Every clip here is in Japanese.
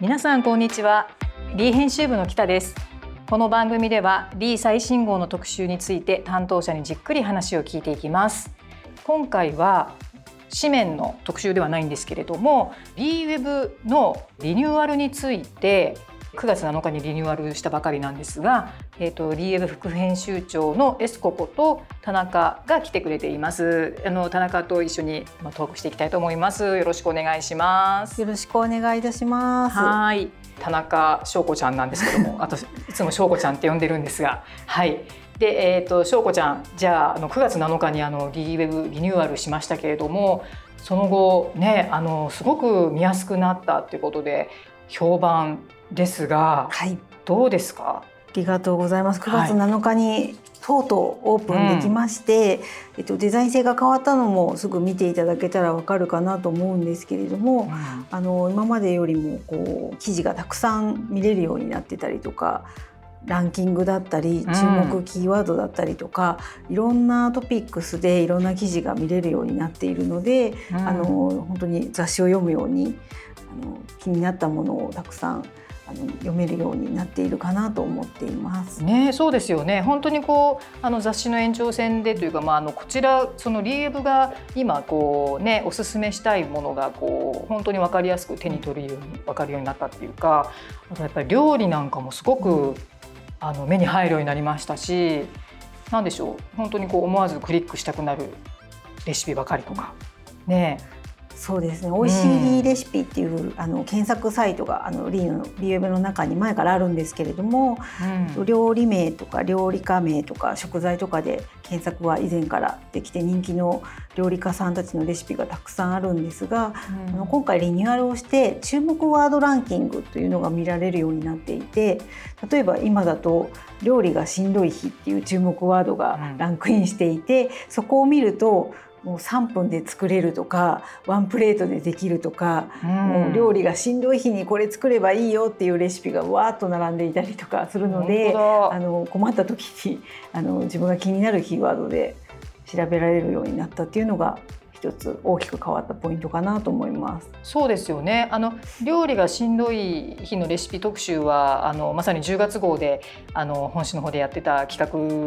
皆さんこんにちは。リー編集部の北です。この番組ではリー最新号の特集について担当者にじっくり話を聞いていきます。今回は紙面の特集ではないんですけれども B ウェブのリニューアルについて9月7日にリニューアルしたばかりなんですが、えーと、リーエブ副編集長のエスココと田中が来てくれています。あの田中と一緒にまあトークしていきたいと思います。よろしくお願いします。よろしくお願いいたします。はい。田中翔子ちゃんなんですけども、あといつも翔子ちゃんって呼んでるんですが、はい。で、えっ、ー、と翔子ちゃん、じゃああの9月7日にあのリーウェブリニューアルしましたけれども、その後ね、あのすごく見やすくなったっていうことで評判ですが、はい、どうですか？ありがとうございます。9月7日に、とうとうオープンできまして、うん、えっと、デザイン性が変わったのもすぐ見ていただけたらわかるかなと思うんですけれども、うん、あの今までよりもこう記事がたくさん見れるようになってたりとかランキングだったり注目キーワードだったりとか、うん、いろんなトピックスでいろんな記事が見れるようになっているので、あの本当に雑誌を読むようにあの気になったものをたくさんあの読めるようになっているかなと思っています。ね、そうですよね。本当にこうあの雑誌の延長線でというか、まああのこちらそのリーエブが今こうねおすすめしたいものがこう本当にわかりやすく手に取るようにわかるようになったっていうか、あとやっぱり料理なんかもすごくあの目に入るようになりましたし、なんでしょう。本当にこう思わずクリックしたくなるレシピばかりとかね。そうですね。美味しいレシピっていう、うん、あの検索サイトがあのリーのリーウェブの中に前からあるんですけれども、うん、料理名とか料理家名とか食材とかで検索は以前からできて人気の料理家さんたちのレシピがたくさんあるんですが、うん、あの今回リニューアルをして注目ワードランキングというのが見られるようになっていて例えば今だと「料理がしんどい日」っていう注目ワードがランクインしていて、そこを見るともう3分で作れるとかワンプレートでできるとか、うん、もう料理がしんどい日にこれ作ればいいよっていうレシピがわーっと並んでいたりとかするのであの困った時にあの自分が気になるキーワードで調べられるようになったっていうのが一つ大きく変わったポイントかなと思います。そうですよね。あの料理がしんどい日のレシピ特集はあのまさに10月号であの本誌の方でやってた企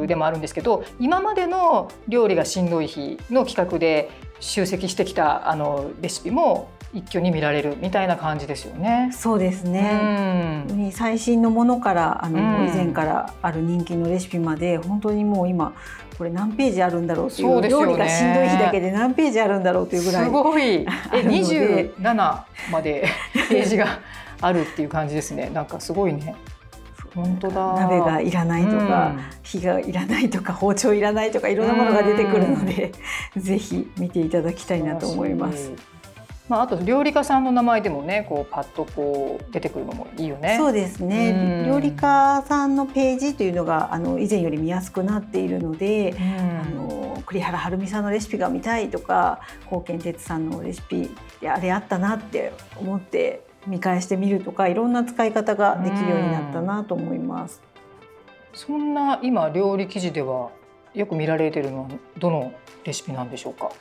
画でもあるんですけど、今までの料理がしんどい日の企画で集積してきたあのレシピも一挙に見られるみたいな感じですよね。そうですね。うん、最新のものからあの、うん、以前からある人気のレシピまで本当にもう今これ何ページあるんだろうっていう、ね、料理がしんどい日だけで何ページあるんだろうというぐらいすごい え27までページがあるっていう感じですね。なんかすごいね。本当だ鍋がいらないとか、うん、火がいらないとか包丁いらないとかいろんなものが出てくるので、ぜひ見ていただきたいなと思います。まあ、あと料理家さんの名前でもねこうパッとこう出てくるのもいいよね。そうですね、料理家さんのページというのがあの以前より見やすくなっているので、あの栗原はるみさんのレシピが見たいとか高健哲さんのレシピあれあったなって思って見返してみるとかいろんな使い方ができるようになったなと思います。そんな今料理記事ではよく見られているのはどのレシピなんでしょうか？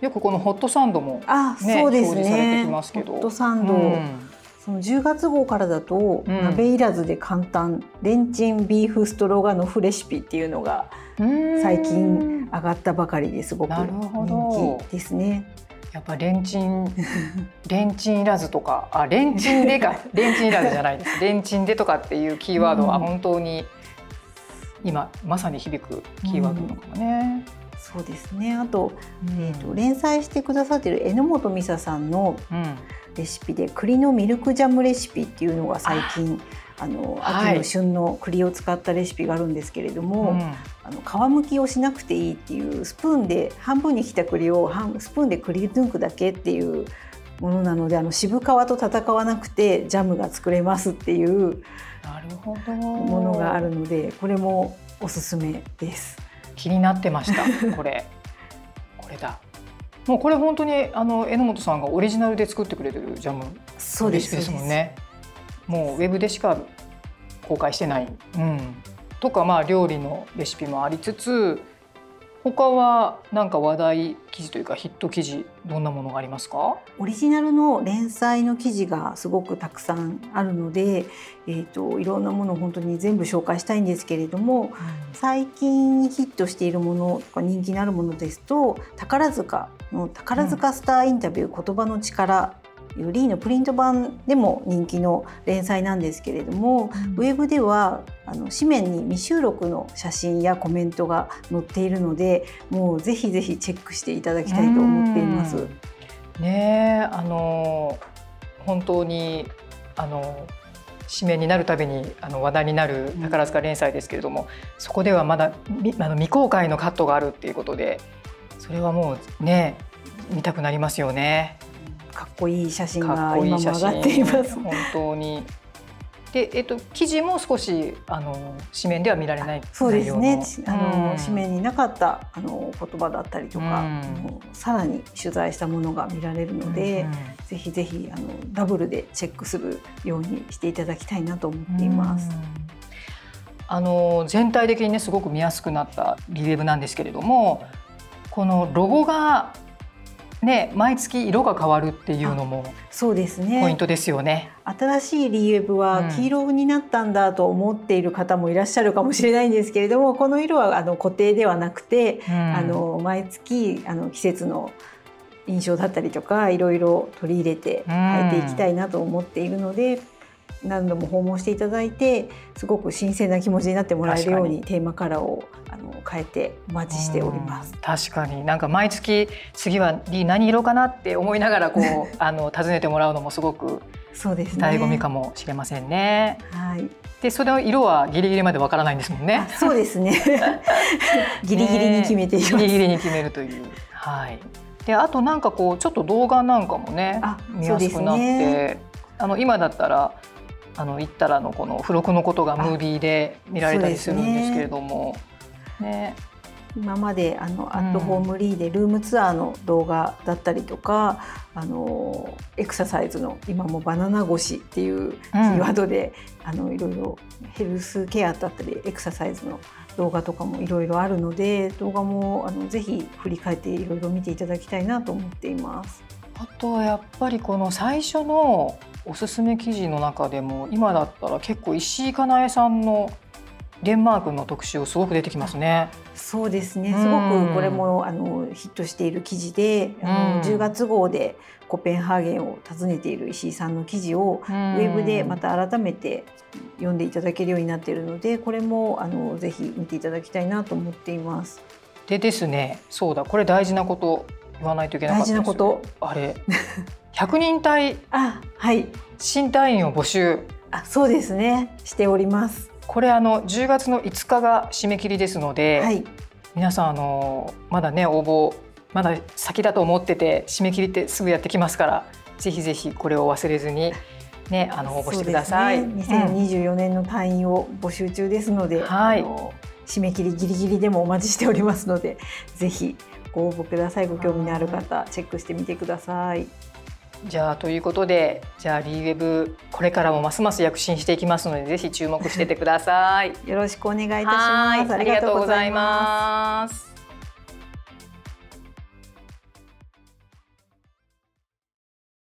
よくこのホットサンドも、ね、あそうですね。ホットサンド、うん、その10月号からだと、うん、鍋いらずで簡単レンチンビーフストロガノフレシピっていうのが最近上がったばかりですごく人気ですね。やっぱレンチン レンチンいらずとかあレンチンでか レンチンいらずじゃないです。レンチンでとかっていうキーワードは本当に今まさに響くキーワードなのかもね。うんそうですね。あと,、えーと、連載してくださってる榎本美沙さんのレシピで、栗のミルクジャムレシピっていうのが最近あの秋の旬の栗を使ったレシピがあるんですけれども、うん、あの皮むきをしなくていいっていうスプーンで半分に切った栗をスプーンでくり抜くだけっていうものなのであの渋皮と戦わなくてジャムが作れますっていうものがあるのでこれもおすすめです。気になってました。これ。これだ。もうこれ本当にあの榎本さんがオリジナルで作ってくれてるジャムそうです。ですもんね。もうウェブでしか公開してない、うん、とかまあ料理のレシピもありつつ他は何か話題記事というかヒット記事どんなものがありますか？オリジナルの連載の記事がすごくたくさんあるので、えーと、いろんなものを本当に全部紹介したいんですけれども、うん、最近ヒットしているものとか人気のあるものですと宝塚の宝塚スターインタビュー、うん、言葉の力いうリーのプリント版でも人気の連載なんですけれども、うん、ウェブではあの紙面に未収録の写真やコメントが載っているのでもうぜひぜひチェックしていただきたいと思っています。ねあの本当にあの紙面になるたびにあの話題になる宝塚連載ですけれども、うん、そこではまだあの未公開のカットがあるっていうことでそれはもうね見たくなりますよね。かっこいい写真が今も上がっています。本当に。で、えっと、記事も少しあの紙面では見られないそうですね。あの、うん、紙面になかったあの言葉だったりとか、うん、さらに取材したものが見られるので、うん、ぜひぜひあのダブルでチェックするようにしていただきたいなと思っています。あの全体的にねすごく見やすくなったリウェブなんですけれどもこのロゴがね、毎月色が変わるっていうのもそうですねポイントですよね。新しいリーエブは黄色になったんだと思っている方もいらっしゃるかもしれないんですけれどもこの色はあの固定ではなくて、うん、あの毎月あの季節の印象だったりとかいろいろ取り入れて変えていきたいなと思っているので。うん何度も訪問していただいてすごく新鮮な気持ちになってもらえるようにテーマカラーをあの変えてお待ちしております。確かになんか毎月次は何色かなって思いながらこう あの尋ねてもらうのもすごくそうですね醍醐味かもしれませんね。はい。でその色はギリギリまでわからないんですもんね。そうですね。ギリギリに決めています、ギリギリに決めるという。はい。であとなんかこうちょっと動画なんかもね見やすくなって、ね、あの今だったらあの行ったらのこの付録のことがムービーで見られたりするんですけれども、ね、ね、今まであの、アットホームリーでルームツアーの動画だったりとかあのエクササイズの今もバナナ腰っていうキーワードで、うん、あのいろいろヘルスケアだったりエクササイズの動画とかもいろいろあるので動画もあのぜひ振り返っていろいろ見ていただきたいなと思っています。あとはやっぱりこの最初のおすすめ記事の中でも今だったら結構石井かなえさんのデンマークの特集すごく出てきますね。そうですね。すごくこれもあのヒットしている記事で、あの10月号でコペンハーゲンを訪ねている石井さんの記事をウェブでまた改めて読んでいただけるようになっているので、これもあのぜひ見ていただきたいなと思っています。でですね、そうだこれ大事なこと言わないといけなかった大事なこと。あれ。100人隊。あはい。新隊員を募集。あそうですね。しております。これあの10月の5日が締め切りですので、はい、皆さんあのまだね応募まだ先だと思ってて締め切りってすぐやってきますからぜひぜひこれを忘れずにねあの応募してください、ね、2024年の隊員を募集中ですので、うん、はい、締め切りギリギリでもお待ちしておりますのでぜひご応募くださいご興味のある方チェックしてみてください。じゃあということでじゃあリーウェブこれからもますます躍進していきますのでぜひ注目しててください。よろしくお願いいたします。ありがとうございます。